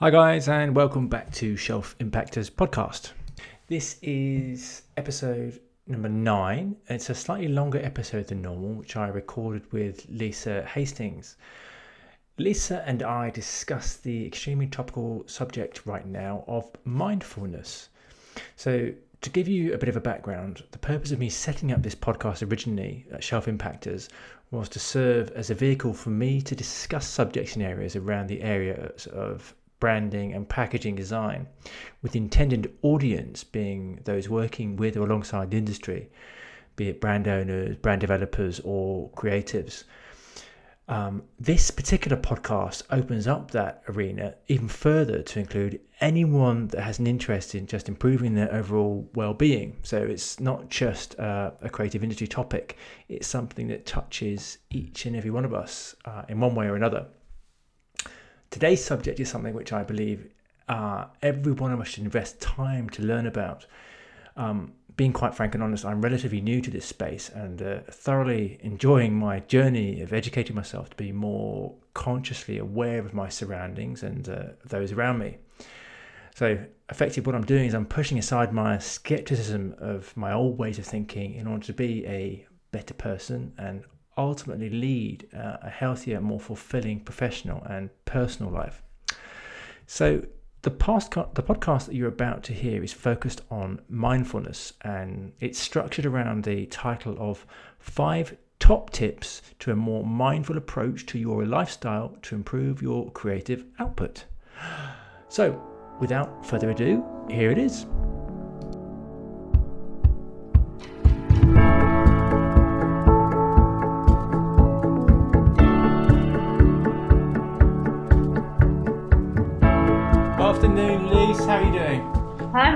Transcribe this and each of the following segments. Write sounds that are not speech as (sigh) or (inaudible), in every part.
Hi, guys, and welcome back to Shelf Impactors podcast. This is episode number nine. It's a slightly longer episode than normal, which I recorded with Lisa Hastings. Lisa and I discuss the extremely topical subject right now of mindfulness. So, to give you a bit of a background, the purpose of me setting up this podcast originally at Shelf Impactors was to serve as a vehicle for me to discuss subjects and areas around the areas of branding and packaging design, with the intended audience being those working with or alongside the industry, be it brand owners, brand developers, or creatives. Um, this particular podcast opens up that arena even further to include anyone that has an interest in just improving their overall well-being. So it's not just uh, a creative industry topic; it's something that touches each and every one of us uh, in one way or another. Today's subject is something which I believe uh, every one of us should invest time to learn about. Um, being quite frank and honest, I'm relatively new to this space and uh, thoroughly enjoying my journey of educating myself to be more consciously aware of my surroundings and uh, those around me. So, effectively, what I'm doing is I'm pushing aside my skepticism of my old ways of thinking in order to be a better person and ultimately lead a healthier, more fulfilling professional and personal life. So, the, past, the podcast that you're about to hear is focused on mindfulness and it's structured around the title of Five Top Tips to a More Mindful Approach to Your Lifestyle to Improve Your Creative Output. So, without further ado, here it is.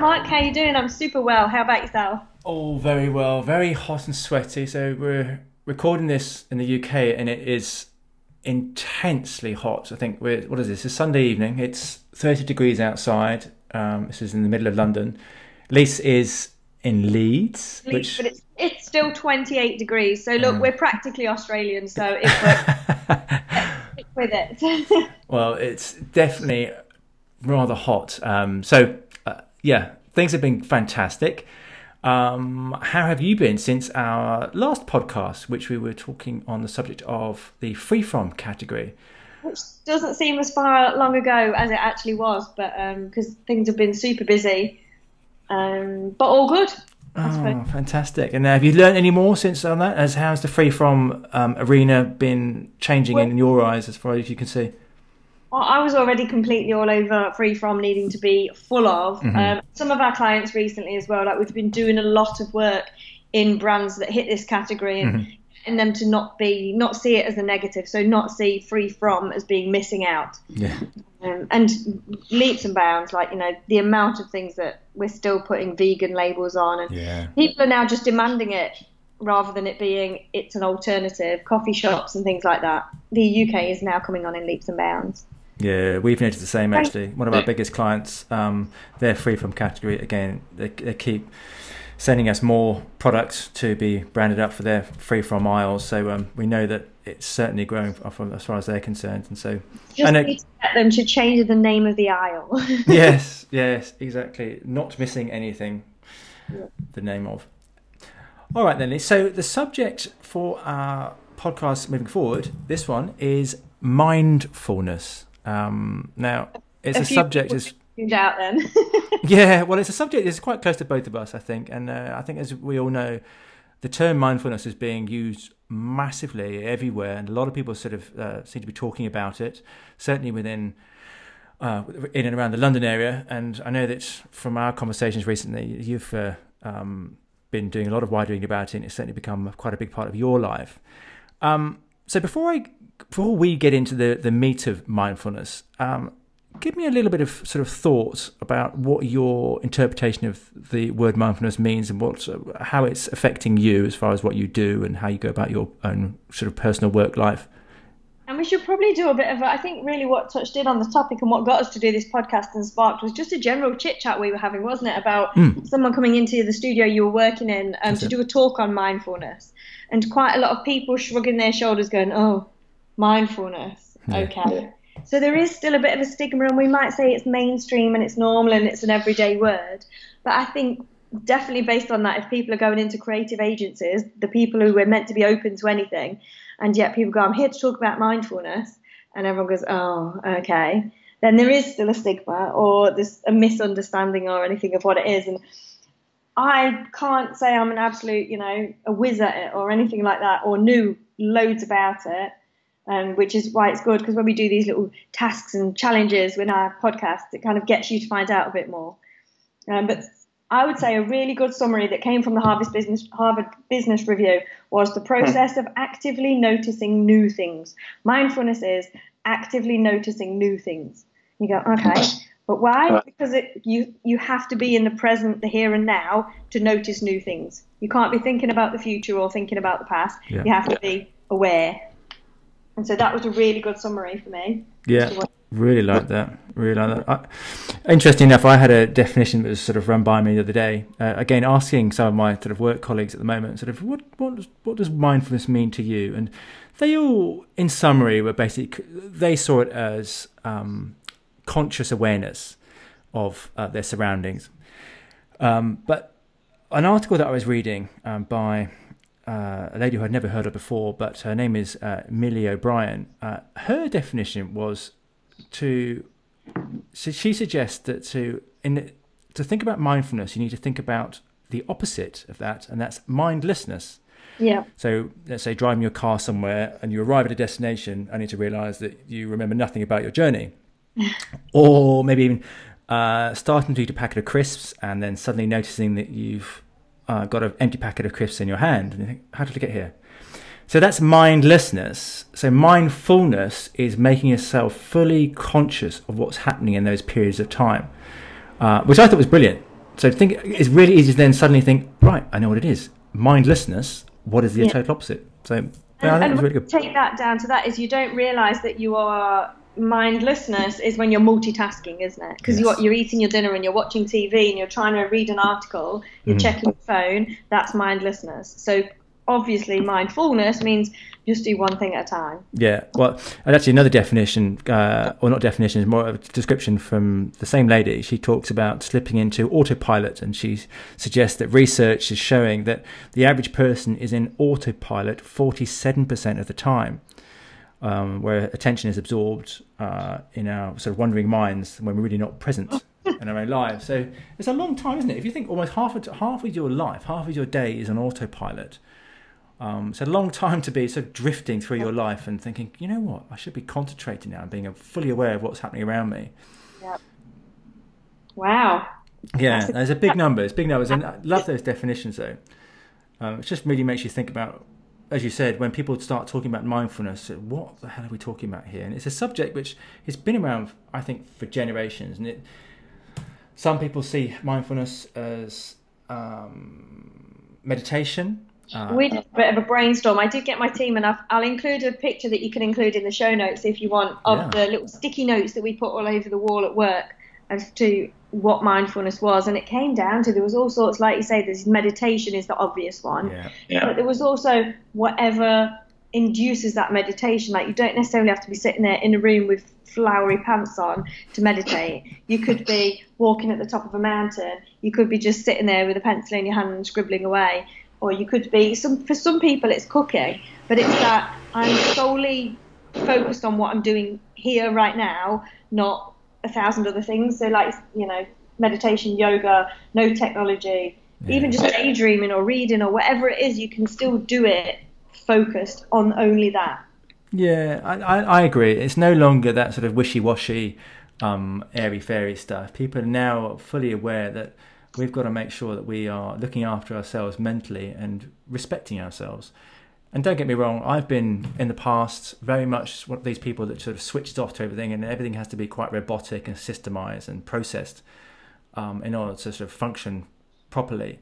Mike. How you doing? I'm super well. How about yourself? Oh, very well. Very hot and sweaty. So we're recording this in the UK, and it is intensely hot. I think we're what is this? It's Sunday evening. It's 30 degrees outside. Um, this is in the middle of London. Lise is in Leeds, Leeds, which but it's it's still 28 degrees. So look, we're practically Australian. So it (laughs) with it. (laughs) well, it's definitely rather hot. Um, so yeah, things have been fantastic. Um, how have you been since our last podcast, which we were talking on the subject of the free from category? Which doesn't seem as far long ago as it actually was, but because um, things have been super busy, um, but all good. Oh, fantastic! And have you learned any more since on that? As how's the free from um, arena been changing well, in your eyes, as far as you can see? Well, I was already completely all over free from needing to be full of. Mm-hmm. Um, some of our clients recently as well, like we've been doing a lot of work in brands that hit this category and. Mm-hmm and them to not be not see it as a negative so not see free from as being missing out yeah um, and leaps and bounds like you know the amount of things that we're still putting vegan labels on and yeah. people are now just demanding it rather than it being it's an alternative coffee shops and things like that the uk is now coming on in leaps and bounds yeah, we've noticed the same actually. One of our biggest clients, um, they're free from category again. They, they keep sending us more products to be branded up for their free from aisles. So um, we know that it's certainly growing as far as they're concerned. And so, just and need to get them to change the name of the aisle. (laughs) yes, yes, exactly. Not missing anything. Yeah. The name of. All right then. So the subject for our podcast moving forward, this one is mindfulness. Um, now, it's a, a subject is out then. (laughs) yeah, well, it's a subject that's quite close to both of us, I think, and uh, I think as we all know, the term mindfulness is being used massively everywhere, and a lot of people sort of uh, seem to be talking about it. Certainly within. Uh, in and around the London area, and I know that from our conversations recently, you've uh, um, been doing a lot of wide reading about it, and it's certainly become quite a big part of your life. Um, so before I before we get into the, the meat of mindfulness, um, give me a little bit of sort of thoughts about what your interpretation of the word mindfulness means and what how it's affecting you as far as what you do and how you go about your own sort of personal work life. And we should probably do a bit of, I think, really what touched in on the topic and what got us to do this podcast and sparked was just a general chit chat we were having, wasn't it? About mm. someone coming into the studio you were working in um, to it. do a talk on mindfulness. And quite a lot of people shrugging their shoulders, going, oh, mindfulness. Yeah. Okay. So there is still a bit of a stigma, and we might say it's mainstream and it's normal and it's an everyday word. But I think definitely based on that, if people are going into creative agencies, the people who are meant to be open to anything, and yet people go, I'm here to talk about mindfulness, and everyone goes, oh, okay, then there is still a stigma or there's a misunderstanding or anything of what it is. And I can't say I'm an absolute, you know, a whiz at it or anything like that or knew loads about it. Um, which is why it's good because when we do these little tasks and challenges with our podcast, it kind of gets you to find out a bit more. Um, but I would say a really good summary that came from the Harvard Business, Harvard Business Review was the process of actively noticing new things. Mindfulness is actively noticing new things. You go, okay, but why? Because it, you you have to be in the present, the here and now, to notice new things. You can't be thinking about the future or thinking about the past. Yeah. You have to be aware. And so that was a really good summary for me. Yeah. Really like that. Really like that. I, interesting enough, I had a definition that was sort of run by me the other day. Uh, again, asking some of my sort of work colleagues at the moment, sort of what what does, what does mindfulness mean to you? And they all, in summary, were basically they saw it as um, conscious awareness of uh, their surroundings. Um, but an article that I was reading um, by uh, a lady who I'd never heard of before, but her name is uh, Millie O'Brien. Uh, her definition was to so she suggests that to in to think about mindfulness, you need to think about the opposite of that, and that's mindlessness. Yeah. So let's say driving your car somewhere and you arrive at a destination only to realise that you remember nothing about your journey, (laughs) or maybe even uh, starting to eat a packet of crisps and then suddenly noticing that you've uh, got an empty packet of crisps in your hand and you think, how did I get here? So that's mindlessness. So mindfulness is making yourself fully conscious of what's happening in those periods of time, uh, which I thought was brilliant. So think it's really easy to then suddenly think, right, I know what it is. Mindlessness. What is the yeah. total opposite? So yeah, and, and really good. take that down to that is you don't realise that you are mindlessness is when you're multitasking, isn't it? Because yes. you're, you're eating your dinner and you're watching TV and you're trying to read an article, you're mm. checking your phone. That's mindlessness. So obviously mindfulness means just do one thing at a time. Yeah, well, and actually another definition, uh, or not definition, is more of a description from the same lady. She talks about slipping into autopilot, and she suggests that research is showing that the average person is in autopilot 47% of the time. Um, where attention is absorbed uh, in our sort of wandering minds when we're really not present (laughs) in our own lives. So it's a long time, isn't it? If you think almost half of, half of your life, half of your day is on autopilot, um, it's a long time to be sort of drifting through your life and thinking, you know what, I should be concentrating now and being fully aware of what's happening around me. Yep. Wow. Yeah, (laughs) there's a big number. It's big numbers, and I love those definitions though. Um, it just really makes you think about, as you said, when people start talking about mindfulness, what the hell are we talking about here? And it's a subject which has been around, I think, for generations. And it, some people see mindfulness as um, meditation uh, we did a bit of a brainstorm. I did get my team, and I've, I'll include a picture that you can include in the show notes if you want of yeah. the little sticky notes that we put all over the wall at work as to what mindfulness was. And it came down to there was all sorts, like you say, this meditation is the obvious one, yeah. Yeah. but there was also whatever induces that meditation. Like you don't necessarily have to be sitting there in a room with flowery pants on to meditate. You could be walking at the top of a mountain. You could be just sitting there with a pencil in your hand and scribbling away or you could be some for some people it's cooking, but it's that I'm solely focused on what I'm doing here right now, not a thousand other things. So like you know, meditation, yoga, no technology, yeah. even just daydreaming or reading or whatever it is, you can still do it focused on only that. Yeah, I, I, I agree. It's no longer that sort of wishy washy, um, airy fairy stuff. People are now fully aware that we've got to make sure that we are looking after ourselves mentally and respecting ourselves. And don't get me wrong, I've been in the past very much one of these people that sort of switched off to everything, and everything has to be quite robotic and systemized and processed um, in order to sort of function properly.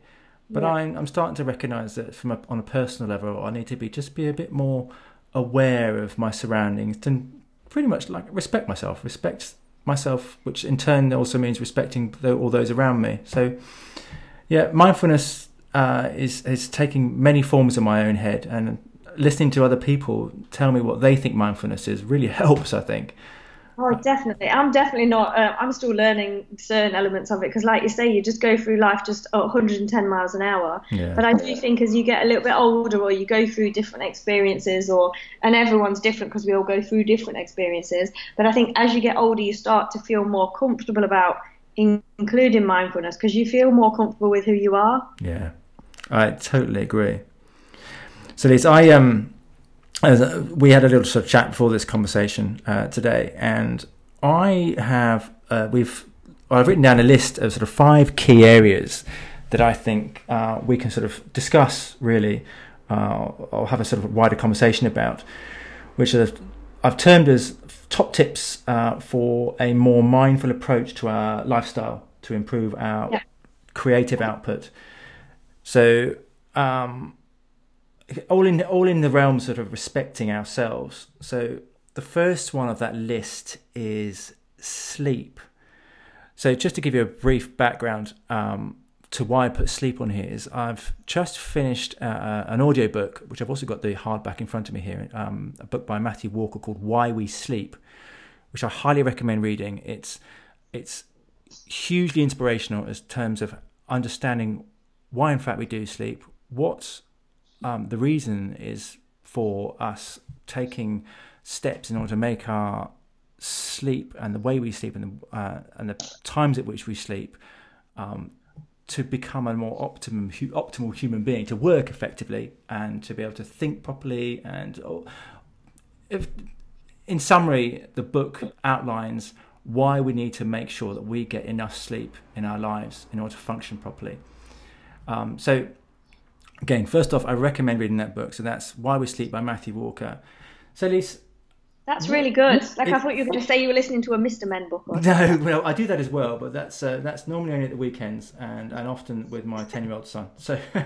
But yeah. I'm, I'm starting to recognize that from a, on a personal level, I need to be just be a bit more aware of my surroundings and pretty much like respect myself, respect myself, which in turn also means respecting all those around me. So, yeah, mindfulness uh, is is taking many forms in my own head, and listening to other people tell me what they think mindfulness is really (laughs) helps. I think. Oh, definitely. I'm definitely not. Uh, I'm still learning certain elements of it because, like you say, you just go through life just at 110 miles an hour. Yeah. But I do think as you get a little bit older, or you go through different experiences, or and everyone's different because we all go through different experiences. But I think as you get older, you start to feel more comfortable about in- including mindfulness because you feel more comfortable with who you are. Yeah, I totally agree. So, Lisa, I um as we had a little sort of chat before this conversation uh, today, and I have uh, we've I've written down a list of sort of five key areas that I think uh, we can sort of discuss really, uh, or have a sort of wider conversation about, which are, I've termed as top tips uh, for a more mindful approach to our lifestyle to improve our yeah. creative output. So. Um, all in all in the realm sort of respecting ourselves. So the first one of that list is sleep. So just to give you a brief background um, to why I put sleep on here is I've just finished uh, an audiobook, which I've also got the hardback in front of me here, um, a book by Matthew Walker called Why We Sleep, which I highly recommend reading. It's it's hugely inspirational in terms of understanding why in fact we do sleep, what's um, the reason is for us taking steps in order to make our sleep and the way we sleep and the, uh, and the times at which we sleep um, to become a more optimum optimal human being to work effectively and to be able to think properly and oh, if, in summary the book outlines why we need to make sure that we get enough sleep in our lives in order to function properly um, so again, first off, I recommend reading that book. So that's Why We Sleep by Matthew Walker. So, Lise. That's really good. Like it, I thought you were going to say you were listening to a Mr. Men book. Or (laughs) no, well, I do that as well, but that's uh, that's normally only at the weekends and, and often with my ten year old son. So, (laughs) no,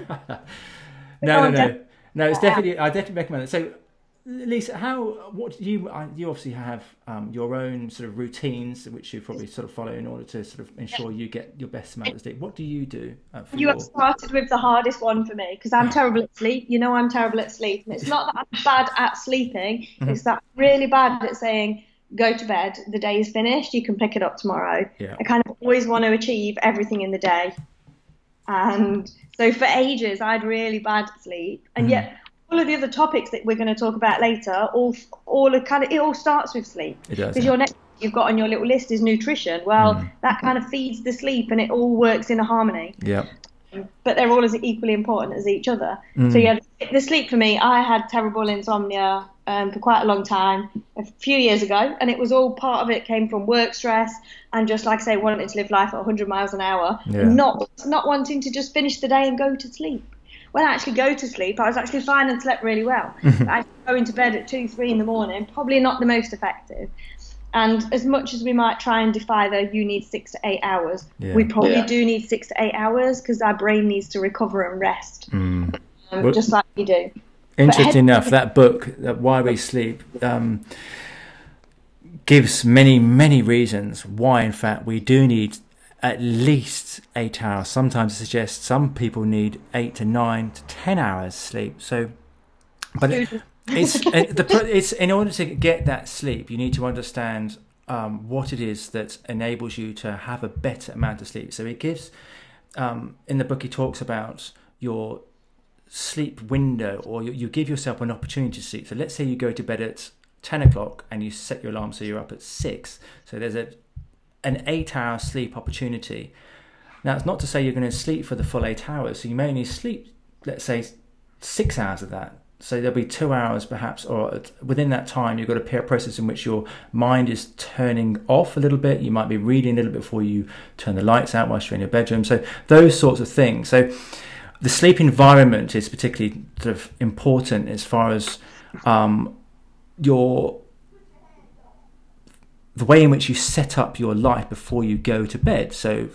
no, no, no. It's definitely I definitely recommend it. So, Lisa, how what do you you obviously have um, your own sort of routines which you probably sort of follow in order to sort of ensure you get your best amount of sleep. What do you do? Uh, you your... have started with the hardest one for me because I'm terrible at sleep. You know I'm terrible at sleep, and it's not that I'm (laughs) bad at sleeping. Mm-hmm. It's that I'm really bad at saying go to bed. The day is finished. You can pick it up tomorrow. Yeah. I kind of always want to achieve everything in the day, and so for ages I had really bad sleep, and mm-hmm. yet all of the other topics that we're going to talk about later, all all kind of it all starts with sleep. It does. Because your next you've got on your little list is nutrition. Well, mm. that kind of feeds the sleep, and it all works in a harmony. Yeah. But they're all as equally important as each other. Mm. So yeah, the sleep for me, I had terrible insomnia um, for quite a long time, a few years ago, and it was all part of it came from work stress and just like I say, wanting to live life at 100 miles an hour, yeah. not not wanting to just finish the day and go to sleep when I actually go to sleep, I was actually fine and slept really well. (laughs) I go into bed at two, three in the morning, probably not the most effective. And as much as we might try and defy the you need six to eight hours, yeah. we probably yeah. do need six to eight hours because our brain needs to recover and rest, mm. um, well, just like we do. Interesting enough, that book, that Why We Sleep, um, gives many, many reasons why, in fact, we do need at least eight hours. Sometimes I suggest some people need eight to nine to ten hours sleep. So, but it, (laughs) it's the, it's in order to get that sleep, you need to understand um, what it is that enables you to have a better amount of sleep. So it gives um, in the book he talks about your sleep window, or you, you give yourself an opportunity to sleep. So let's say you go to bed at 10 o'clock and you set your alarm so you're up at 6 so there's a an eight hour sleep opportunity. Now, it's not to say you're going to sleep for the full eight hours. So you may only sleep, let's say, six hours of that. So there'll be two hours perhaps, or within that time, you've got a process in which your mind is turning off a little bit. You might be reading a little bit before you turn the lights out whilst you're in your bedroom. So those sorts of things. So the sleep environment is particularly sort of important as far as um, your the way in which you set up your life before you go to bed. So,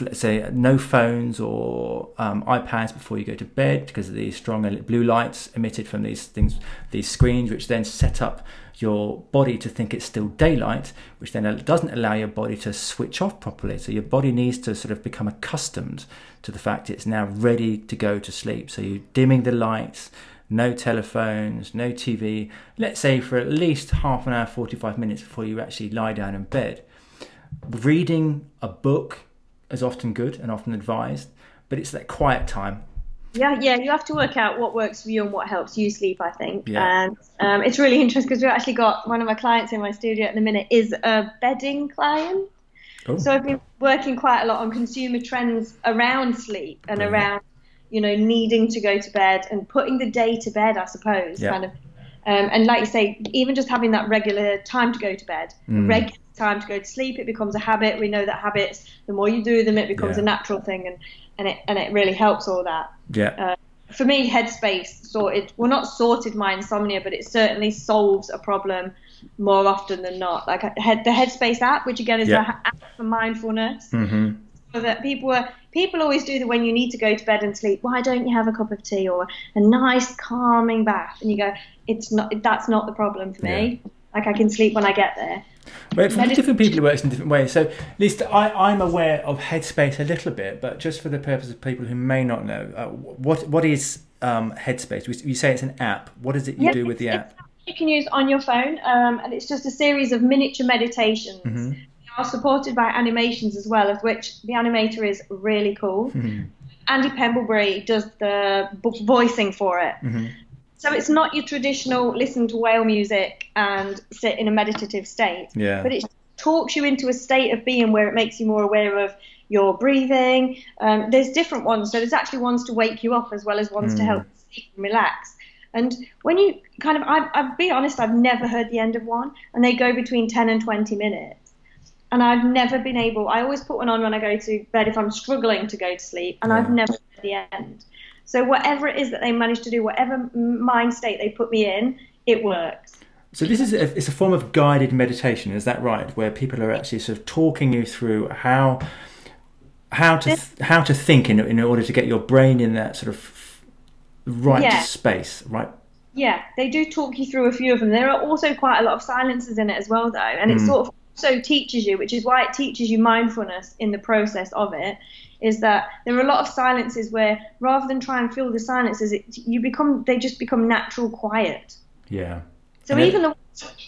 let's say no phones or um, iPads before you go to bed because of the strong blue lights emitted from these things, these screens, which then set up your body to think it's still daylight, which then doesn't allow your body to switch off properly. So your body needs to sort of become accustomed to the fact it's now ready to go to sleep. So you're dimming the lights, no telephones, no TV, let's say for at least half an hour, 45 minutes before you actually lie down in bed. Reading a book is often good and often advised, but it's that quiet time. Yeah, yeah, you have to work out what works for you and what helps you sleep, I think. Yeah. And um, it's really interesting because we've actually got one of my clients in my studio at the minute is a bedding client. Oh. So I've been working quite a lot on consumer trends around sleep and Brilliant. around, you know, needing to go to bed and putting the day to bed, I suppose, Yeah. kind of. Um, and like you say, even just having that regular time to go to bed, Mm. regular time to go to sleep, it becomes a habit. We know that habits, the more you do them, it becomes Yeah. a natural thing, and, and it and it really helps all that Yeah. for me, Headspace sorted, well, not sorted my insomnia, but it certainly solves a problem more often than not. Like the Headspace app, which again is Yeah. an app for mindfulness, hmm so that people are people always do the when you need to go to bed and sleep. Why don't you have a cup of tea or a nice calming bath? And you go, it's not. That's not the problem for me. Like I can sleep when I get there. But for different people, it works in different ways. So, at least I, I'm aware of Headspace a little bit, but just for the purpose of people who may not know, uh, what what is um, Headspace? You- say it's an app. What is it you Yeah, do with the app? You can use on your phone, um, and it's just a series of miniature meditations. Mhm. Are supported by animations as well, of which the animator is really cool. Mhm. Andy Puddicombe does the vo- voicing for it. Mhm. So it's not your traditional listen to whale music and sit in a meditative state, Yeah. but it talks you into a state of being where it makes you more aware of your breathing. Um, there's different ones, so there's actually ones to wake you up as well as ones to Mm. help you sleep and relax. And when you kind of, I, I'll be honest, I've never heard the end of one, and they go between 10 and 20 minutes. And I've never been able, I always put one on when I go to bed if I'm struggling to go to sleep, and I've Yeah. never heard the end. So whatever it is that they manage to do, whatever mind state they put me in, it works. So this is a, it's a form of guided meditation, is that right? Where people are actually sort of talking you through how how to th- how to think in in order to get your brain in that sort of right Yeah. space, right? Yeah, they do talk you through a few of them. There are also quite a lot of silences in it as well, though, and Mm. sort of also teaches you, which is why it teaches you mindfulness in the process of it. Is that there are a lot of silences where rather than try and fill the silences, it, you become they just become natural quiet. Yeah. So And even the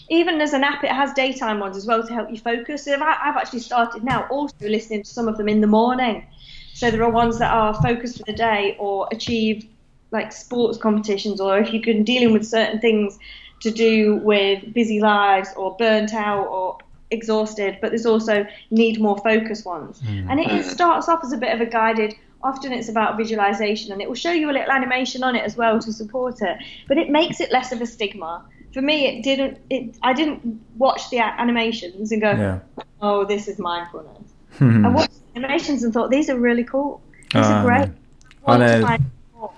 even as an app, it has daytime ones as well to help you focus. So I, I've actually started now also listening to some of them in the morning. So there are ones that are focused for the day or achieve like sports competitions, or if you've been dealing with certain things to do with busy lives or burnt out or exhausted. But there's also need more focus ones, and it starts off as a bit of a guided. Often it's about visualization, and it will show you a little animation on it as well to support it. But it makes it less of a stigma. For me, it didn't. It I didn't watch the animations and go, Yeah. "Oh, this is mindfulness." Hmm. I watched the animations and thought these are really cool. These Ah, are great. I know. find more.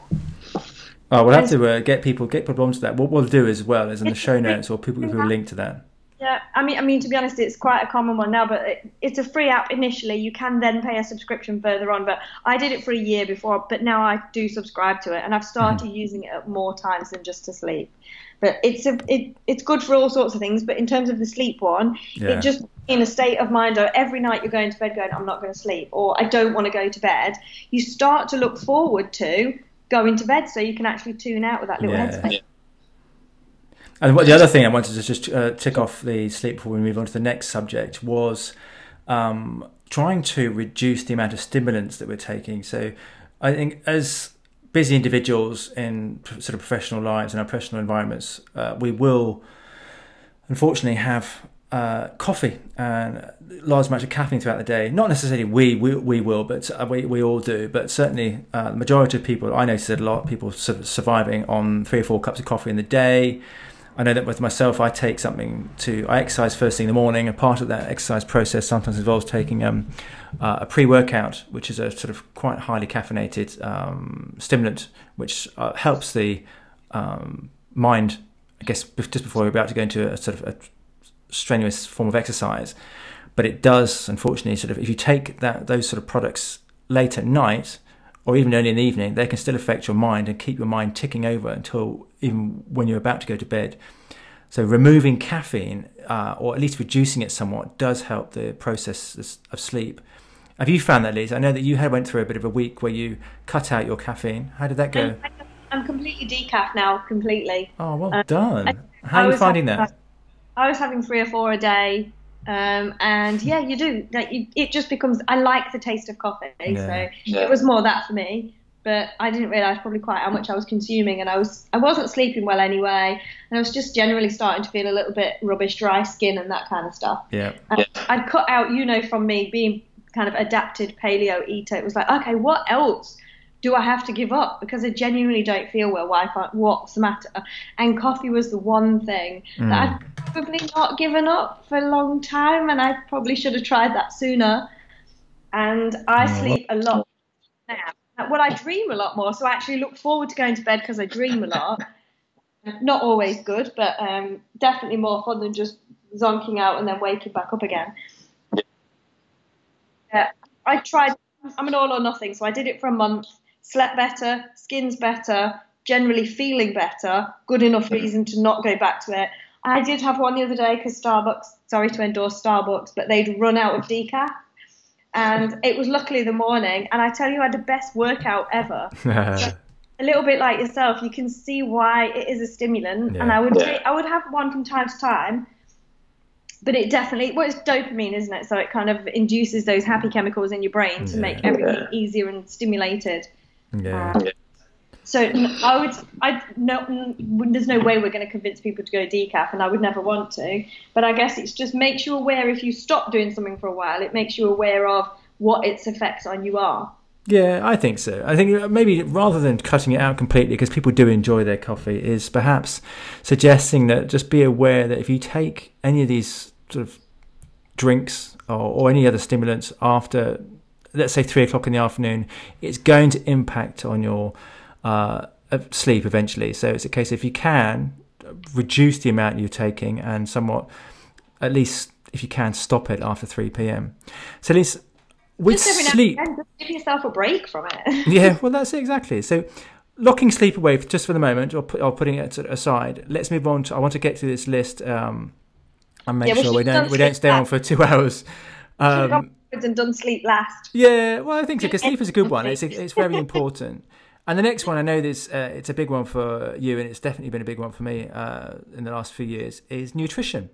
Oh, we'll have to uh, get people get people onto that. What we'll do as well is in the show notes or people will link to that. Yeah, I mean, I mean, to be honest, it's quite a common one now, but it, it's a free app initially. You can then pay a subscription further on, but I did it for a year before, but now I do subscribe to it, and I've started mm-hmm. using it at more times than just to sleep. But it's a, it, it's good for all sorts of things. But in terms of the sleep one, Yeah. it just in a state of mind. Or every night you're going to bed going, I'm not going to sleep, or I don't want to go to bed. You start to look forward to going to bed, so you can actually tune out with that little Yeah. headspace. And what the other thing I wanted to just uh, tick off the sleep before we move on to the next subject was um, trying to reduce the amount of stimulants that we're taking. So I think as busy individuals in sort of professional lives and our professional environments, uh, we will unfortunately have uh, coffee and large amounts of caffeine throughout the day. Not necessarily we we, we will, but uh, we, we all do. But certainly uh, the majority of people, I noticed a lot of people su- surviving on three or four cups of coffee in the day. I know that with myself, I take something to. I exercise first thing in the morning, and part of that exercise process sometimes involves taking um, uh, a pre-workout, which is a sort of quite highly caffeinated um, stimulant, which uh, helps the um, mind. I guess just before we're about to go into a sort of a strenuous form of exercise, but it does, unfortunately, sort of if you take that those sort of products late at night or even early in the evening, they can still affect your mind and keep your mind ticking over until even when you're about to go to bed. So removing caffeine, uh, or at least reducing it somewhat, does help the process of sleep. Have you found that, Liz? I know that you had went through a bit of a week where you cut out your caffeine. How did that go? I'm completely decaf now, completely. Oh, well um, done. How are you finding having, that? I was having three or four a day. Um, and yeah, you do. Like, you, it just becomes. I like the taste of coffee, yeah. so yeah. it was more that for me. But I didn't realize probably quite how much I was consuming, and I was I wasn't sleeping well anyway, and I was just generally starting to feel a little bit rubbish, dry skin, and that kind of stuff. Yeah. yeah. I'd cut out, you know, from me being kind of adapted paleo eater. It was like, okay, what else do I have to give up? Because I genuinely don't feel well. Why can't, what's the matter? And coffee was the one thing mm. that I've probably not given up for a long time, and I probably should have tried that sooner. And I mm. sleep a lot now. Well, I dream a lot more, so I actually look forward to going to bed because I dream a lot. (laughs) not always good, but um, definitely more fun than just zonking out and then waking back up again. Yeah, I tried. I'm an all or nothing, so I did it for a month slept better, skin's better, generally feeling better, good enough mm-hmm. reason to not go back to it. I did have one the other day because Starbucks, sorry to endorse Starbucks, but they'd run out of decaf. And (laughs) it was luckily the morning. And I tell you, I had the best workout ever. (laughs) a little bit like yourself, you can see why it is a stimulant. Yeah. And I would, yeah. take, I would have one from time to time. But it definitely, well, it's dopamine, isn't it? So it kind of induces those happy chemicals in your brain to yeah. make everything easier and stimulated. Yeah. Um, so I would, I no, there's no way we're going to convince people to go decaf, and I would never want to. But I guess it's just makes you aware if you stop doing something for a while, it makes you aware of what its effects on you are. Yeah, I think so. I think maybe rather than cutting it out completely, because people do enjoy their coffee, is perhaps suggesting that just be aware that if you take any of these sort of drinks or, or any other stimulants after let's say three o'clock in the afternoon, it's going to impact on your uh, sleep eventually. So it's a case if you can reduce the amount you're taking and somewhat, at least if you can, stop it after 3 p.m. So at least with sleep, give yourself a break from it. (laughs) (laughs) yeah, well, that's it exactly. So locking sleep away just for the moment, or, put, or putting it aside. Let's move on to. I want to get to this list um, and make yeah, sure we don't we don't stay on for two (laughs) hours. Um, and done sleep last. Yeah, well, I think so because (laughs) sleep is a good one. It's it's very important. And the next one, I know this, uh, it's a big one for you, and it's definitely been a big one for me uh, in the last few years, is nutrition.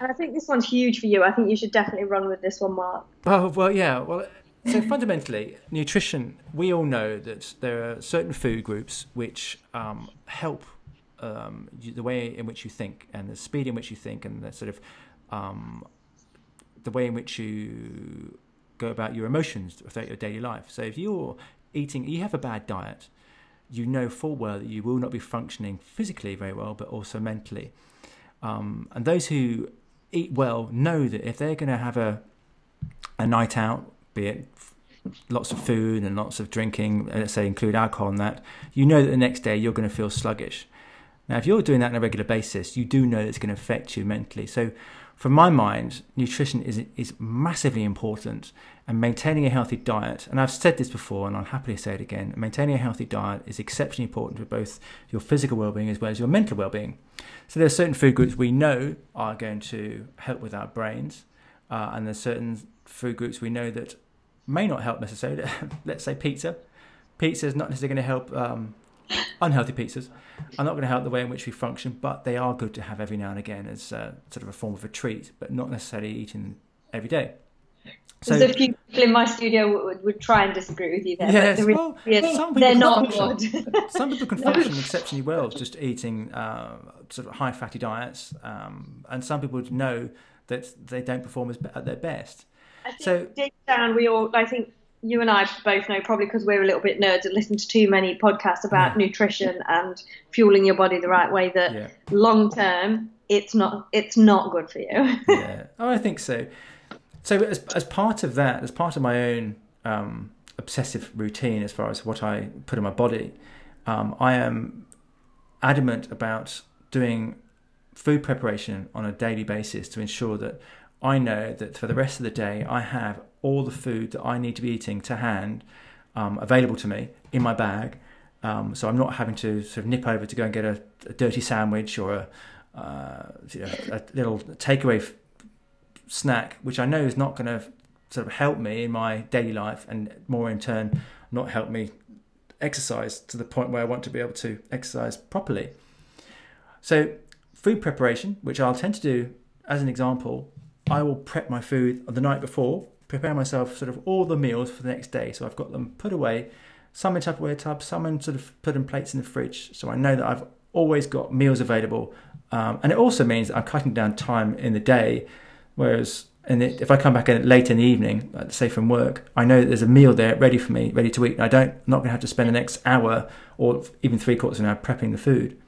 And I think this one's huge for you. I think you should definitely run with this one, Mark. Oh, well, yeah. Well, so fundamentally, nutrition, we all know that there are certain food groups which um, help um, the way in which you think and the speed in which you think and the sort of um, the way in which you go about your emotions throughout your daily life. So if you're eating, you have a bad diet, you know full well that you will not be functioning physically very well, but also mentally. Um, and those who eat well know that if they're going to have a a night out, be it lots of food and lots of drinking, let's say include alcohol in that, you know that the next day you're going to feel sluggish. Now, if you're doing that on a regular basis, you do know it's going to affect you mentally. So, from my mind, nutrition is is massively important, and maintaining a healthy diet. And I've said this before, and I'll happily say it again. Maintaining a healthy diet is exceptionally important for both your physical well-being as well as your mental well-being. So there are certain food groups we know are going to help with our brains, uh, and there's certain food groups we know that may not help necessarily. (laughs) Let's say pizza. Pizza is not necessarily going to help um, unhealthy pizzas are not going to help the way in which we function, but they are good to have every now and again as uh, sort of a form of a treat, but not necessarily eating every day. So, a few people in my studio would, would try and disagree with you there. Yes, well, well, some they're not some people can function (laughs) exceptionally well just eating uh, sort of high fatty diets, um, and some people know that they don't perform as, at their best. so deep down, we all I think you and I both know, probably because we're a little bit nerds and listen to too many podcasts about yeah. nutrition and fueling your body the right way, that yeah. long term it's not it's not good for you. (laughs) yeah, oh, I think so. So as as part of that, as part of my own um, obsessive routine, as far as what I put in my body, um, I am adamant about doing food preparation on a daily basis to ensure that I know that for the rest of the day I have all the food that I need to be eating to hand um, available to me in my bag. Um, so I'm not having to sort of nip over to go and get a, a dirty sandwich or a, uh, you know, a little takeaway f- snack, which I know is not going to sort of help me in my daily life, and more in turn not help me exercise to the point where I want to be able to exercise properly. So, food preparation, which I'll tend to do as an example, I will prep my food the night before, prepare myself sort of all the meals for the next day. So I've got them put away, some in Tupperware tubs, some in sort of put in plates in the fridge. So I know that I've always got meals available. Um, and it also means that I'm cutting down time in the day. Whereas and if I come back in late in the evening, say from work, I know that there's a meal there ready for me, ready to eat. And I don't, I'm not going to have to spend the next hour or even three quarters of an hour prepping the food.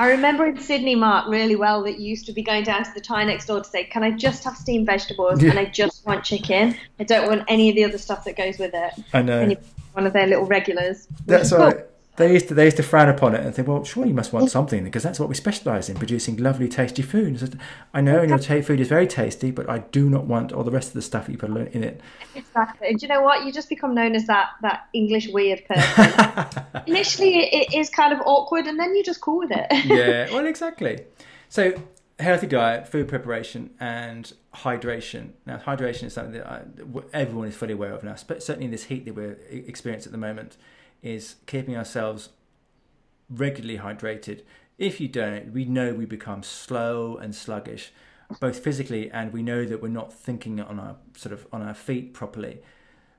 I remember in Sydney, Mark, really well that you used to be going down to the Thai next door to say, "Can I just have steamed vegetables yeah. and I just want chicken? I don't want any of the other stuff that goes with it." I know. one of their little regulars. That's right they used to they used to frown upon it and think, well, surely you must want something because that's what we specialise in, producing lovely, tasty food. I know, and your ta- food is very tasty, but I do not want all the rest of the stuff that you put in it. Exactly. And do you know what? You just become known as that that English weird person. (laughs) Initially, it is kind of awkward, and then you're just cool with it. yeah. (laughs) Well, exactly. So. Healthy diet, food preparation, and hydration. Now, hydration is something that I, everyone is fully aware of now, but certainly in this heat that we're experiencing at the moment is keeping ourselves regularly hydrated. If you don't, we know we become slow and sluggish, both physically and we know that we're not thinking on our sort of on our feet properly.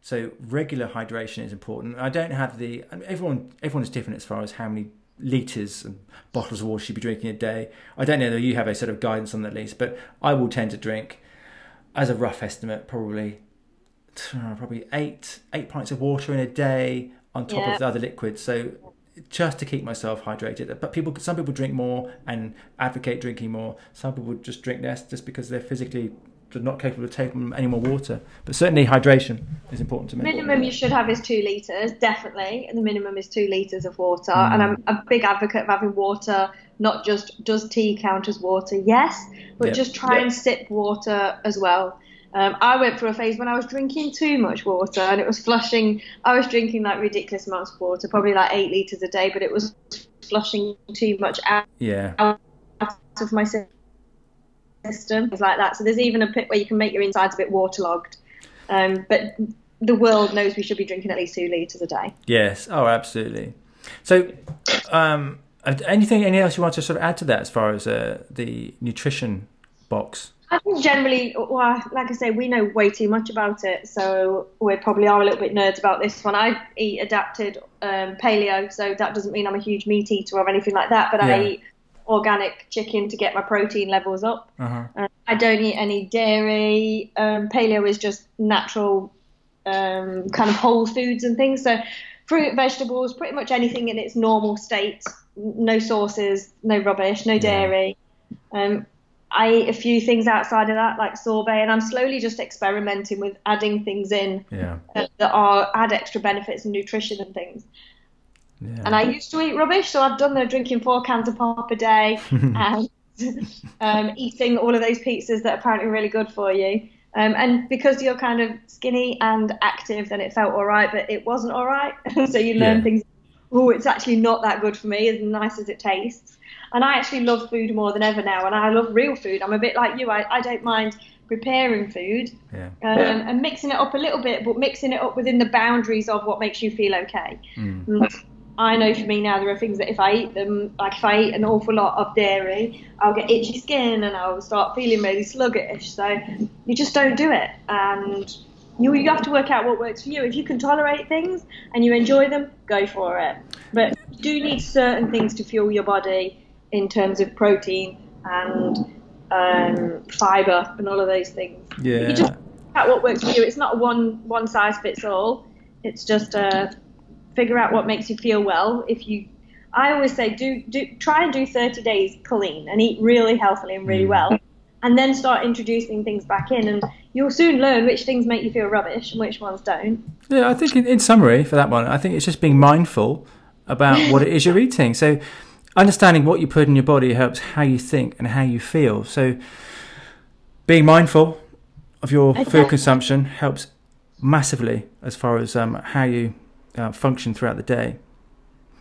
So regular hydration is important. I don't have the everyone everyone is different as far as how many liters and bottles of water you should be drinking a day. I don't know that you have a sort of guidance on that least, but I will tend to drink, as a rough estimate, probably probably eight eight pints of water in a day on top yeah. of the other liquids. So just to keep myself hydrated. But people, some people drink more and advocate drinking more. Some people just drink less just because they're physically not capable of taking any more water. But certainly hydration is important to me. Minimum you should have is two litres, definitely. And the minimum is two litres of water. Mm. And I'm a big advocate of having water, not just does tea count as water? Yes, but yep. just try yep. and sip water as well. Um, I went through a phase when I was drinking too much water and it was flushing. I was drinking like ridiculous amounts of water, probably like eight liters a day, but it was flushing too much out, yeah. out of my system. Things like that. So there's even a pit where you can make your insides a bit waterlogged. Um, but the world knows we should be drinking at least two liters a day. Yes. Oh, absolutely. So, um, anything, anything else you want to sort of add to that as far as uh, the nutrition box? I think generally, well, like I say, we know way too much about it, so we probably are a little bit nerds about this one. I eat adapted um, paleo, so that doesn't mean I'm a huge meat eater or anything like that, but yeah. I eat organic chicken to get my protein levels up. Uh-huh. Uh, I don't eat any dairy. Um, paleo is just natural um, kind of whole foods and things. So fruit, vegetables, pretty much anything in its normal state. No sauces, no rubbish, no dairy. Yeah. Um, I eat a few things outside of that, like sorbet, and I'm slowly just experimenting with adding things in yeah. that, that, are add extra benefits and nutrition and things. Yeah. And I used to eat rubbish, so I've done the drinking four cans of pop a day (laughs) and um, eating all of those pizzas that are apparently really good for you. Um, and because you're kind of skinny and active, then it felt all right, but it wasn't all right. (laughs) so you learn yeah. things. Oh, it's actually not that good for me, as nice as it tastes. And I actually love food more than ever now, and I love real food. I'm a bit like you. I, I don't mind preparing food yeah. Um, and mixing it up a little bit, but mixing it up within the boundaries of what makes you feel okay. Mm. I know for me now there are things that if I eat them, like if I eat an awful lot of dairy, I'll get itchy skin and I'll start feeling really sluggish. So you just don't do it, and you you have to work out what works for you. If you can tolerate things and you enjoy them, go for it. But you do need certain things to fuel your body in terms of protein and um, fiber and all of those things. Yeah. You just out what works for you. It's not one one size fits all. It's just uh, figure out what makes you feel well. If you, I always say, do do try and do 30 days clean and eat really healthily and really mm. well, and then start introducing things back in, and you'll soon learn which things make you feel rubbish and which ones don't. Yeah, I think in, in summary for that one, I think it's just being mindful about what it is you're eating. So understanding what you put in your body helps how you think and how you feel. So, being mindful of your okay. food consumption helps massively as far as um, how you uh, function throughout the day.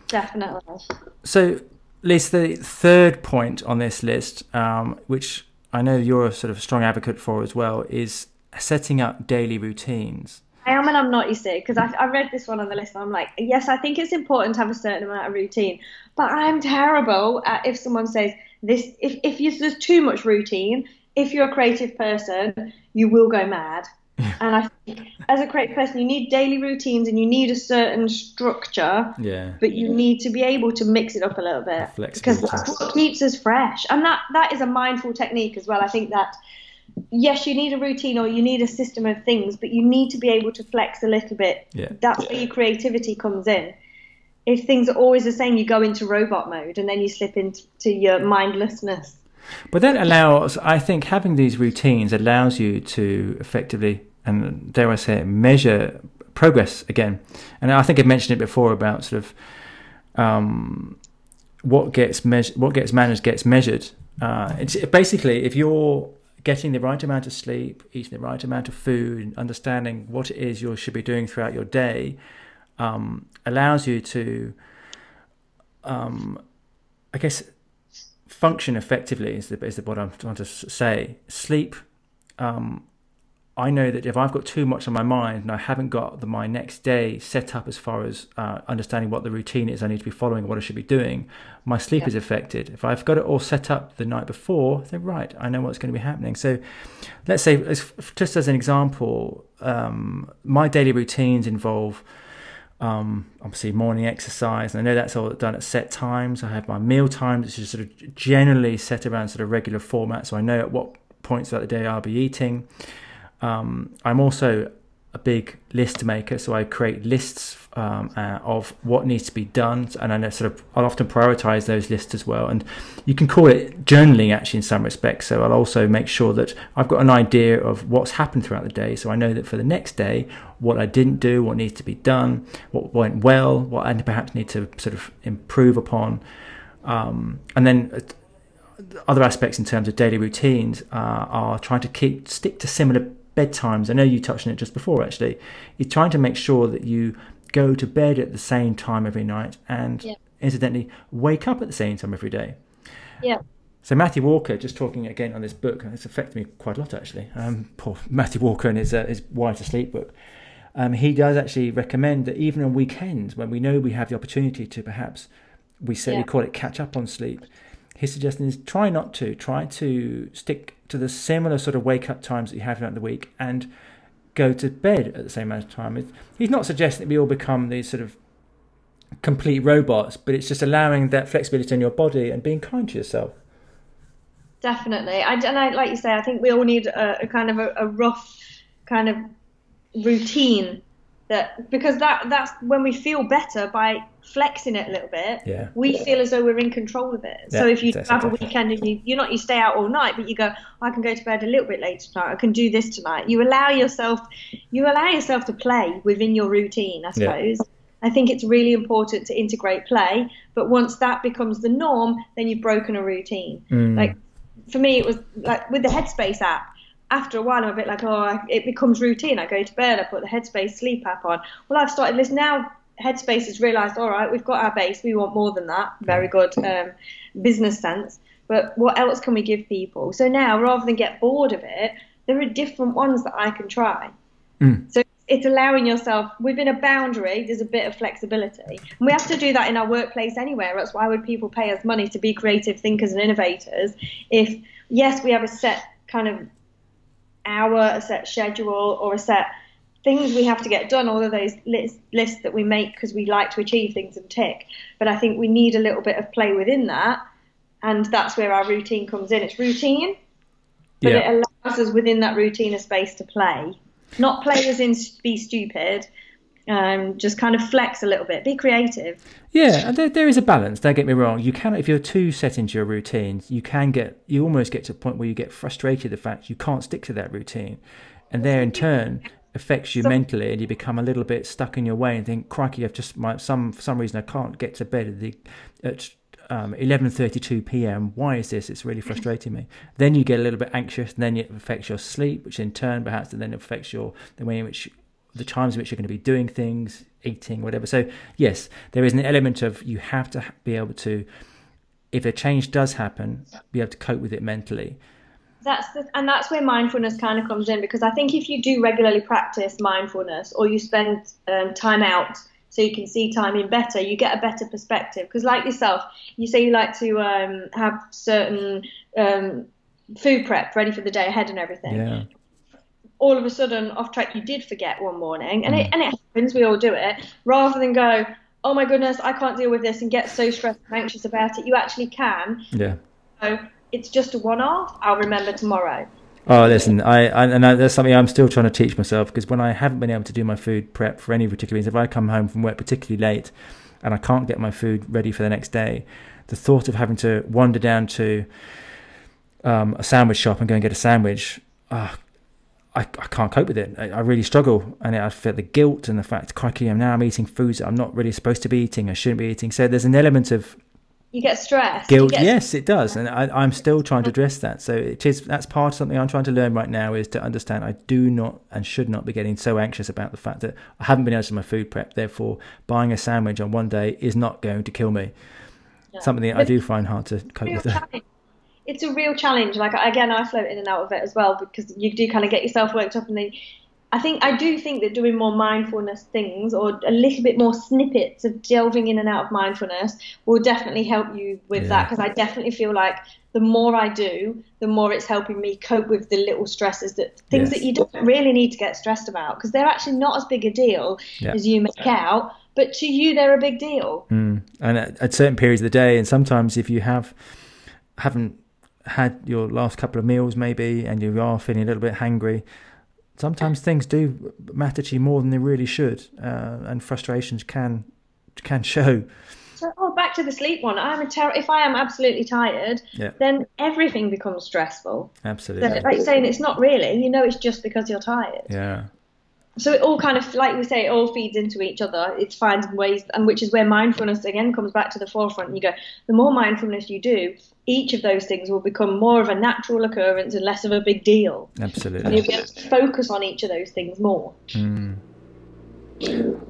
Definitely. So, Lisa, the third point on this list, um, which I know you're a sort of strong advocate for as well, is setting up daily routines. I am and I'm not, you see, because I, I read this one on the list and I'm like, yes, I think it's important to have a certain amount of routine, but I'm terrible at if someone says this, if, if you, there's too much routine, if you're a creative person, you will go mad. (laughs) and I think as a creative person, you need daily routines and you need a certain structure. Yeah. But you need to be able to mix it up a little bit because that's what keeps us fresh. And that that is a mindful technique as well. I think that yes, you need a routine or you need a system of things, but you need to be able to flex a little bit. Yeah. That's where your creativity comes in. If things are always the same, you go into robot mode and then you slip into your mindlessness. But that allows, I think, having these routines allows you to effectively and dare I say it, measure progress again. And I think I mentioned it before about sort of um, what gets measured, what gets managed gets measured. Uh, it's basically if you're getting the right amount of sleep, eating the right amount of food, understanding what it is you should be doing throughout your day, um, allows you to, um, I guess, function effectively. Is the is the what I'm trying to say. Sleep um, I know that if I've got too much on my mind and I haven't got the, my next day set up as far as uh, understanding what the routine is I need to be following, what I should be doing, my sleep yeah. is affected. If I've got it all set up the night before, then right, I know what's going to be happening. So let's say, just as an example, um, my daily routines involve um, obviously morning exercise, and I know that's all done at set times. I have my meal times, which is sort of generally set around sort of regular format, so I know at what points throughout the day I'll be eating. Um, I'm also a big list maker, so I create lists um, uh, of what needs to be done, and I sort of I'll often prioritize those lists as well. And you can call it journaling actually in some respects. So I'll also make sure that I've got an idea of what's happened throughout the day, so I know that for the next day what I didn't do, what needs to be done, what went well, what I perhaps need to sort of improve upon, um, and then. Uh, other aspects in terms of daily routines uh, are trying to keep stick to similar bedtimes. I know you touched on it just before, actually. You're trying to make sure that you go to bed at the same time every night and yeah. incidentally wake up at the same time every day. Yeah. So Matthew Walker, just talking again on this book, and it's affected me quite a lot actually. Um, poor Matthew Walker and his uh, his Why to Sleep book. Um, he does actually recommend that even on weekends when we know we have the opportunity to perhaps we say yeah. we call it catch up on sleep, his suggestion is try not to. Try to stick to the similar sort of wake up times that you have throughout the week and go to bed at the same amount of time. He's not suggesting that we all become these sort of complete robots, but it's just allowing that flexibility in your body and being kind to yourself. Definitely. I, and I, like you say, I think we all need a, a kind of a, a rough kind of routine that because that that's when we feel better by flexing it a little bit yeah. we feel as though we're in control of it yeah, so if you have a weekend and you you're not you stay out all night but you go i can go to bed a little bit later tonight i can do this tonight you allow yourself you allow yourself to play within your routine i suppose yeah. I think it's really important to integrate play, but once that becomes the norm, then you've broken a routine. Mm. Like for me, it was like with the Headspace app after a while, I'm a bit like, oh, it becomes routine. I go to bed, I put the Headspace sleep app on. Well, I've started this now. Headspace has realised, all right, we've got our base. We want more than that. Very good um, business sense. But what else can we give people? So now, rather than get bored of it, there are different ones that I can try. Mm. So it's allowing yourself within a boundary. There's a bit of flexibility, and we have to do that in our workplace anywhere. Else, why would people pay us money to be creative thinkers and innovators? If yes, we have a set kind of hour, a set schedule, or a set things we have to get done, all of those lists, lists that we make because we like to achieve things and tick. But I think we need a little bit of play within that, and that's where our routine comes in. It's routine, but yeah. it allows us within that routine a space to play. Not play as in be stupid, um, just kind of flex a little bit, be creative. Yeah, there, there is a balance. Don't get me wrong. You can, if you're too set into your routines, you can get, you almost get to a point where you get frustrated the fact you can't stick to that routine, and there in turn affects you so, mentally, and you become a little bit stuck in your way and think, "Crikey, I've just my, some for some reason I can't get to bed at the at um, 11:32 p.m. Why is this? It's really (laughs) frustrating me. Then you get a little bit anxious, and then it affects your sleep, which in turn perhaps then affects your the way in which the times in which you're going to be doing things, eating, whatever. So, yes, there is an element of you have to be able to, if a change does happen, be able to cope with it mentally. that's the, and that's where mindfulness kind of comes in because I think if you do regularly practice mindfulness or you spend um, time out so you can see timing better, you get a better perspective. Because like yourself, you say you like to um, have certain um, food prep ready for the day ahead and everything. Yeah. All of a sudden, off track, you did forget one morning, and Mm. it and it happens. We all do it. Rather than go, oh my goodness, I can't deal with this, and get so stressed and anxious about it, you actually can. Yeah. So it's just a one-off. I'll remember tomorrow. Oh, listen, I, I and I, that's something I'm still trying to teach myself because when I haven't been able to do my food prep for any particular reason, if I come home from work particularly late and I can't get my food ready for the next day, the thought of having to wander down to um, a sandwich shop and go and get a sandwich, uh, I, I can't cope with it. I, I really struggle, and I feel the guilt and the fact, crikey, I'm now I'm eating foods that I'm not really supposed to be eating. I shouldn't be eating. So there's an element of You get stressed. Guilt get- yes it does and I, i'm still trying to address that so it is that's part of something i'm trying to learn right now is to understand i do not and should not be getting so anxious about the fact that i haven't been able to do my food prep therefore buying a sandwich on one day is not going to kill me something that i do find hard to cope with. (laughs) It's a real challenge. Like again, I float in and out of it as well because you do kind of get yourself worked up, and then I think I do think that doing more mindfulness things or a little bit more snippets of delving in and out of mindfulness will definitely help you with Yeah. that because I definitely feel like the more I do, the more it's helping me cope with the little stresses that things Yes. that you don't really need to get stressed about because they're actually not as big a deal Yeah. as you make out, but to you they're a big deal. Mm. and at, at certain periods of the day and sometimes if you have haven't had your last couple of meals maybe and you are feeling a little bit hangry sometimes things do matter to you more than they really should uh, and frustrations can can show So, oh, back to the sleep one. I'm a ter- if I am absolutely tired, Yeah. then everything becomes stressful. absolutely So, like saying, it's not really. You know, it's just because you're tired. yeah So it all kind of, like we say, it all feeds into each other. It's finding ways, and which is where mindfulness again comes back to the forefront. You go, the more mindfulness you do, each of those things will become more of a natural occurrence and less of a big deal. And absolutely you'll be able to focus on each of those things more.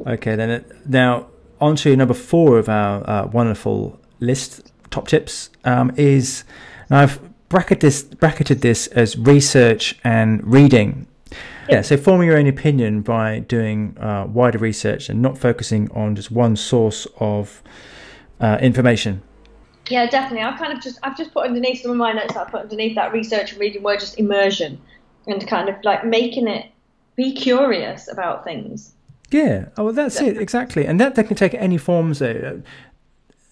Okay, then it, now on to number four of our uh, wonderful list top tips um, is now I've bracketed this bracketed this as research and reading. Yeah, so forming your own opinion by doing uh, wider research and not focusing on just one source of uh, information. Yeah, definitely. I've kind of just I've just put underneath some of my notes. I put underneath that research and reading word just immersion, and kind of like making it be curious about things. Yeah, oh, well, that's it exactly, and that, that can take any forms. Though.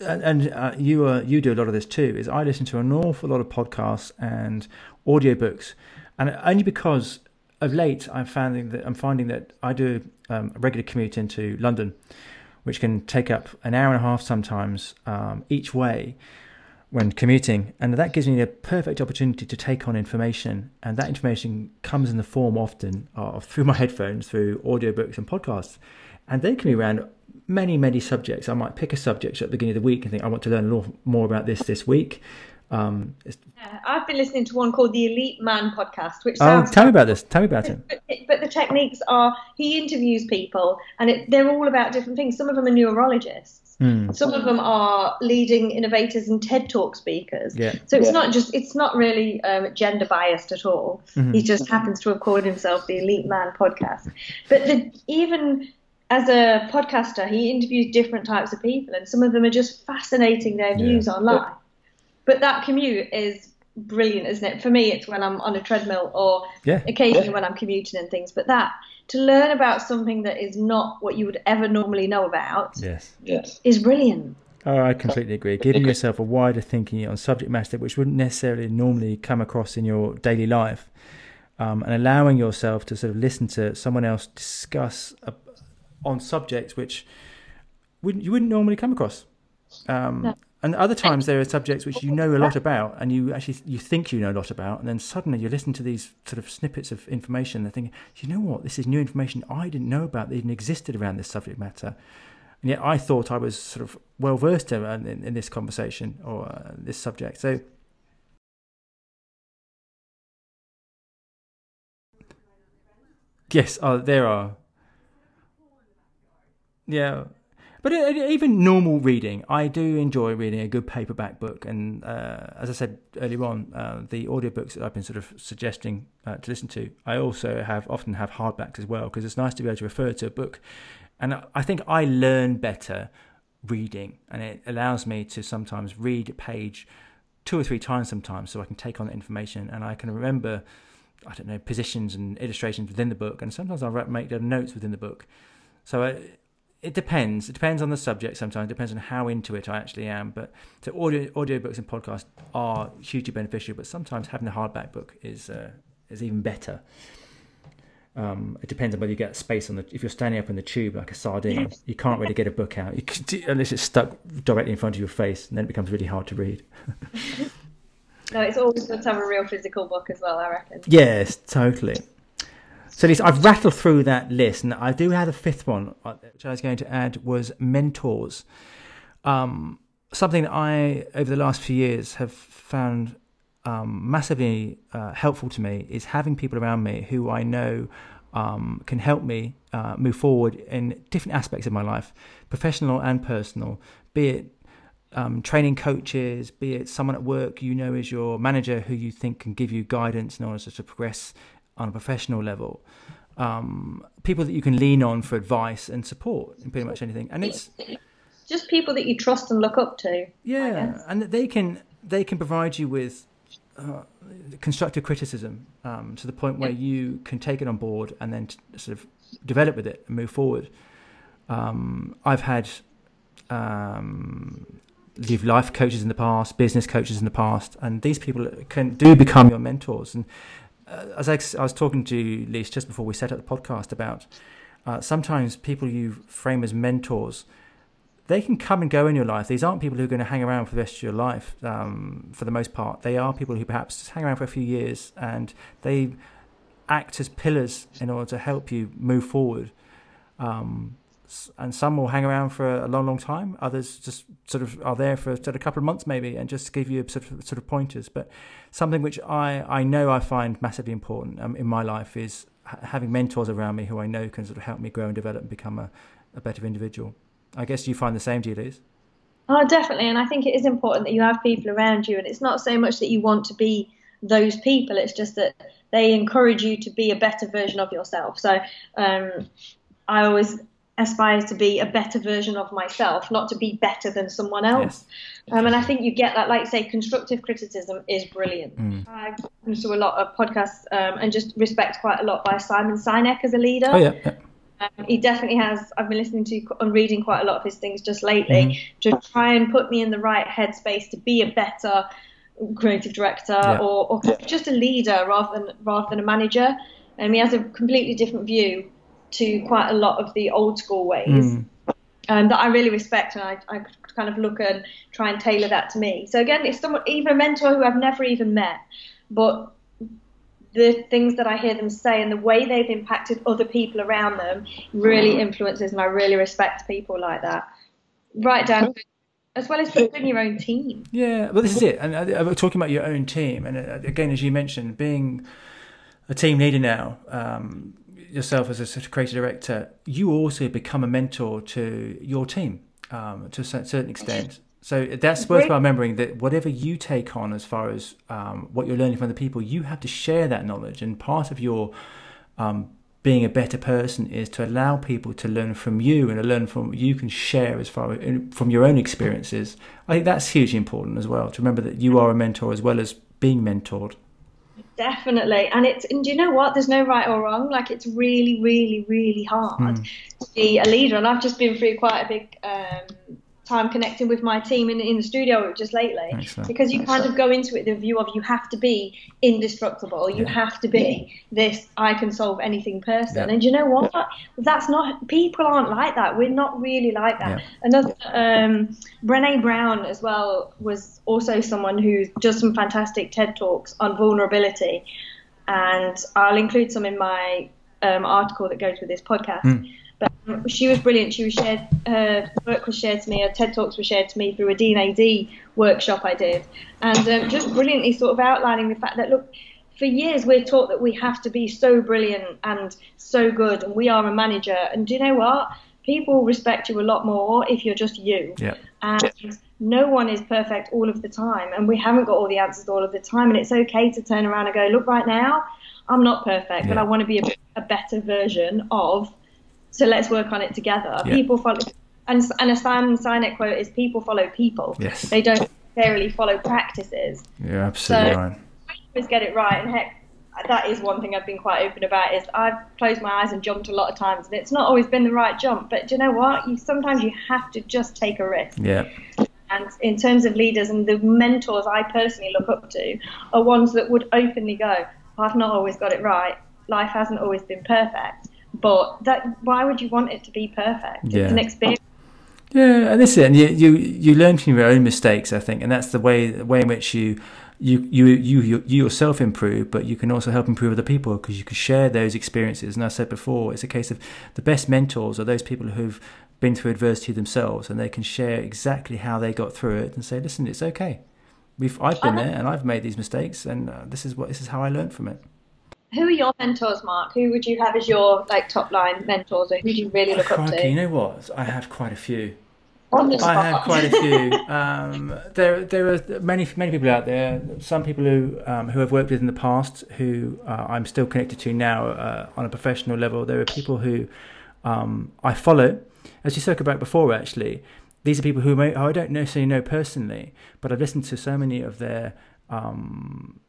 And, and uh, you uh, you do a lot of this too. Is I listen to an awful lot of podcasts and audiobooks, and only because of late I'm finding that I'm finding that I do um, a regular commute into London, which can take up an hour and a half sometimes um, each way when commuting, and that gives me a perfect opportunity to take on information, and that information comes in the form often of through my headphones, through audiobooks and podcasts, and they can be around many, many subjects. I might pick a subject at the beginning of the week and think I want to learn more about this this week. Um, Yeah, I've been listening to one called the Elite Man podcast, which oh, sounds tell me about this. Tell me about it. But, but the techniques are he interviews people, and it, they're all about different things. Some of them are neurologists. Hmm. Some of them are leading innovators and TED Talk speakers. Yeah. So it's not just it's not really um, gender biased at all. Mm-hmm. He just happens to have called himself the Elite Man podcast. But the, even as a podcaster, he interviews different types of people, and some of them are just fascinating their views on life. But that commute is brilliant, isn't it? For me, it's when I'm on a treadmill or Yeah. occasionally when I'm commuting and things. But that to learn about something that is not what you would ever normally know about Yes. Yes. is brilliant. Oh, I completely agree. Giving yourself a wider thinking on subject matter which wouldn't necessarily normally come across in your daily life, um, and allowing yourself to sort of listen to someone else discuss uh, on subjects which wouldn't you wouldn't normally come across. Um, No. And other times there are subjects which you know a lot about, and you actually you think you know a lot about, and then suddenly you listen to these sort of snippets of information, and thinking, you know what, this is new information I didn't know about that even existed around this subject matter. And yet I thought I was sort of well versed in, in, in this conversation or uh, this subject. So, yes, oh, there are. Yeah, But even normal reading, I do enjoy reading a good paperback book. And uh, as I said earlier on, uh, the audiobooks that I've been sort of suggesting uh, to listen to, I also have often have hardbacks as well because it's nice to be able to refer to a book. And I think I learn better reading, and it allows me to sometimes read a page two or three times sometimes so I can take on the information and I can remember, I don't know, positions and illustrations within the book. And sometimes I'll make notes within the book. So I, it depends. It depends on the subject sometimes. It depends on how into it I actually am. But so audio audiobooks and podcasts are hugely beneficial, but sometimes having a hardback book is uh, is even better. Um, it depends on whether you get space on the. If you're standing up in the tube like a sardine, you can't really get a book out unless it's stuck directly in front of your face, and then it becomes really hard to read. (laughs) no, it's always good to have a real physical book as well. I reckon. Yes, totally. So I've rattled through that list, and I do have a fifth one, uh, which I was going to add was mentors. Um, something that I, over the last few years, have found um, massively uh, helpful to me is having people around me who I know um, can help me uh, move forward in different aspects of my life, professional and personal, be it um, training coaches, be it someone at work you know is your manager who you think can give you guidance in order to progress on a professional level. Um, people that you can lean on for advice and support in pretty much anything, and it's just people that you trust and look up to. Yeah, and they can they can provide you with uh, constructive criticism um, to the point where you can take it on board and then t- sort of develop with it and move forward. Um, I've had um, live life coaches in the past, business coaches in the past, and these people can do become your mentors. And as I, I, was talking to Liz just before we set up the podcast about uh, sometimes people you frame as mentors, they can come and go in your life. These aren't people who are going to hang around for the rest of your life um, for the most part. They are people who perhaps just hang around for a few years and they act as pillars in order to help you move forward. Um, and some will hang around for a long, long time. Others just sort of are there for sort of a couple of months maybe, and just give you sort of sort of pointers. But something which I I know I find massively important um, in my life is having mentors around me who I know can sort of help me grow and develop and become a, a better individual. I guess you find the same, do you, Liz? Oh, definitely. And I think it is important that you have people around you, and it's not so much that you want to be those people. It's just that they encourage you to be a better version of yourself. So um, I always aspires to be a better version of myself, not to be better than someone else. Yes. Um, and I think you get that, like say, constructive criticism is brilliant. Mm. I listen to a lot of podcasts um, and just respect quite a lot by Simon Sinek as a leader. Oh yeah. yeah. Um, he definitely has. I've been listening to and reading quite a lot of his things just lately mm. to try and put me in the right headspace to be a better creative director yeah. or, or yeah. just a leader rather than rather than a manager. And he has a completely different view to quite a lot of the old school ways mm. um, that I really respect, and I, I kind of look and try and tailor that to me. So again, it's someone, even a mentor who I've never even met, but the things that I hear them say and the way they've impacted other people around them really influences, and I really respect people like that. Right down as well as building your own team. Yeah, well, this is it. And uh, talking about your own team, and uh, again, as you mentioned, being a team leader now, um, yourself as a creative director, you also become a mentor to your team um, to a certain extent. So that's worthwhile remembering that whatever you take on as far as um, what you're learning from the people, you have to share that knowledge. And part of your um, being a better person is to allow people to learn from you and to learn from what you can share as far as, from your own experiences. I think that's hugely important as well to remember that you are a mentor as well as being mentored. Definitely. And it's and do you know what? There's no right or wrong. Like it's really, really, really hard mm. to be a leader. And I've just been through quite a big um, time connecting with my team in, in the studio just lately. Excellent. because you kind of go into it the view of you have to be indestructible. You yeah. have to be this i can solve anything person. Yeah. and you know what? That's not people aren't like that. We're not really like that. Yeah. another um, Brené Brown as well was also someone who does some fantastic ted talks on vulnerability. And i'll include some in my um, article that goes with this podcast. Mm but um, she was brilliant. She was shared, her work was shared to me, her TED Talks were shared to me through a D&AD workshop I did. And um, just brilliantly sort of outlining the fact that, look, for years we're taught that we have to be so brilliant and so good and we are a manager. And do you know what? people respect you a lot more if you're just you. Yeah. And no one is perfect all of the time, and we haven't got all the answers all of the time. And it's okay to turn around and go, look, right now, I'm not perfect, Yeah. but I want to be a, a better version of. So let's work on it together. Yeah. People follow, and and a Simon Sinek quote is, "People follow people. Yes. They don't necessarily follow practices." You're absolutely So- right. always get it right. And heck, that is one thing I've been quite open about. Is I've closed my eyes and jumped a lot of times, and it's not always been the right jump. But do you know what? You sometimes you have to just take a risk. Yeah. And in terms of leaders and the mentors I personally look up to are ones that would openly go, "I've not always got it right. Life hasn't always been perfect." But that, why would you want it to be perfect? Yeah. It's an experience. Yeah, and this is it. And you, you you learn from your own mistakes, I think, and that's the way the way in which you you you you you, you yourself improve, but you can also help improve other people because you can share those experiences. And I said before, it's a case of the best mentors are those people who've been through adversity themselves, and they can share exactly how they got through it and say, "Listen, it's okay. We've I've been there, and I've made these mistakes, and uh, this is what this is how I learned from it." Who are your mentors, Mark? Who would you have as your like top line mentors, or who do you really look up Crikey, you to? know what? I have quite a few. I have quite a few. (laughs) Um, there, there are many, many people out there. Some people who um, who I've worked with in the past, who uh, I'm still connected to now uh, on a professional level. There are people who um, I follow, as you spoke about before. Actually, these are people who, may, who I don't necessarily know personally, but I've listened to so many of their um,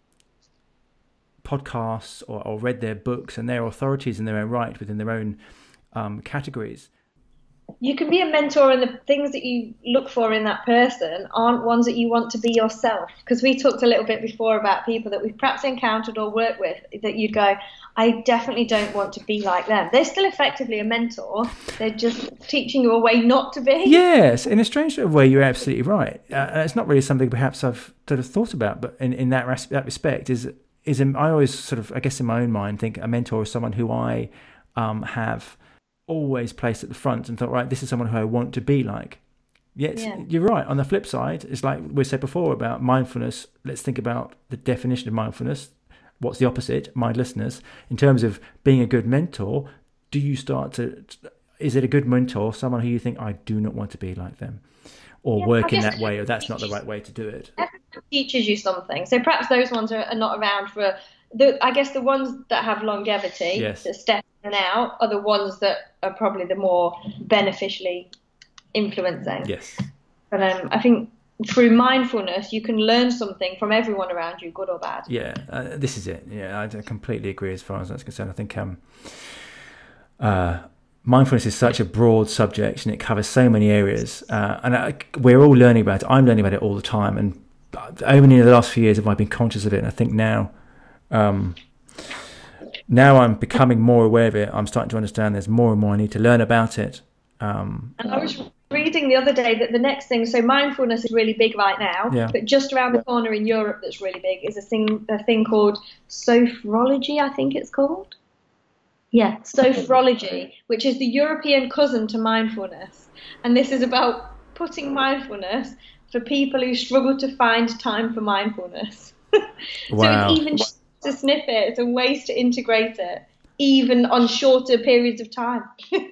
podcasts or, or read their books, and they're authorities in their own right within their own um, categories. you can be a mentor and the things that you look for in that person aren't ones that you want to be yourself because we talked a little bit before about people that we've perhaps encountered or worked with that you'd go i definitely don't want to be like them they're still effectively a mentor they're just teaching you a way not to be Yes, in a strange sort of way, you're absolutely right. Uh, and it's not really something perhaps I've sort of thought about, but in, in that res- that respect, is is I always sort of I guess in my own mind think a mentor is someone who I um, have always placed at the front and thought, right, this is someone who I want to be like. Yet Yeah. you're right. On the flip side, it's like we said before about mindfulness. Let's think about the definition of mindfulness. What's the opposite? Mindlessness. In terms of being a good mentor, do you start to? Is it a good mentor someone who you think I do not want to be like them, or Yeah, work in that way, or that's not the right way to do it? teaches you something so perhaps those ones are, are not around for the i guess the ones that have longevity Yes. that step in and out are the ones that are probably the more beneficially influencing Yes. But um, I think through mindfulness, you can learn something from everyone around you, good or bad. Yeah, uh, this is it. Yeah, I I completely agree as far as that's concerned. I think um, uh, mindfulness is such a broad subject and it covers so many areas, uh, and I, we're all learning about it. I'm learning about it all the time, and only in the last few years have I been conscious of it. And I think now, um, now I'm becoming more aware of it. I'm starting to understand there's more and more I need to learn about it. Um, And I was reading the other day that the next thing, so mindfulness is really big right now, Yeah. but just around the corner in Europe that's really big is a thing, a thing called sophrology, I think it's called. Yeah, sophrology, which is the European cousin to mindfulness. And this is about putting mindfulness for people who struggle to find time for mindfulness. Wow. (laughs) So it's even to snippets and ways to integrate it, even on shorter periods of time. (laughs)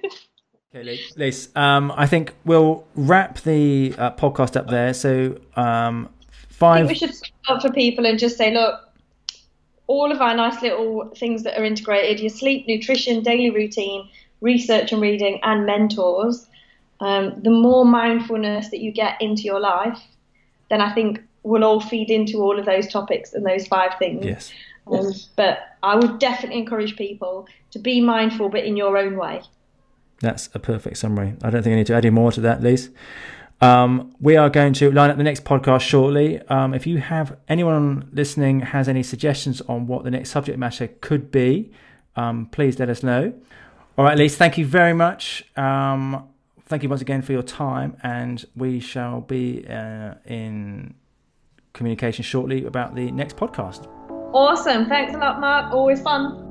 Okay, Liz- um, I think we'll wrap the uh, podcast up there. So, um, I five. think we should stop up for people and just say, look, all of our nice little things that are integrated your sleep, nutrition, daily routine, research and reading, and mentors um, the more mindfulness that you get into your life, then I think we'll all feed into all of those topics and those five things. Yes. Um, but I would definitely encourage people to be mindful, but in your own way. That's a perfect summary. I don't think I need to add any more to that, Liz. Um, we are going to line up the next podcast shortly. Um, if you have anyone listening has any suggestions on what the next subject matter could be, um, please let us know. All right, Liz, thank you very much. Um, thank you once again for your time, and we shall be uh, in communication shortly about the next podcast. Awesome. Thanks a lot, Mark. Always fun.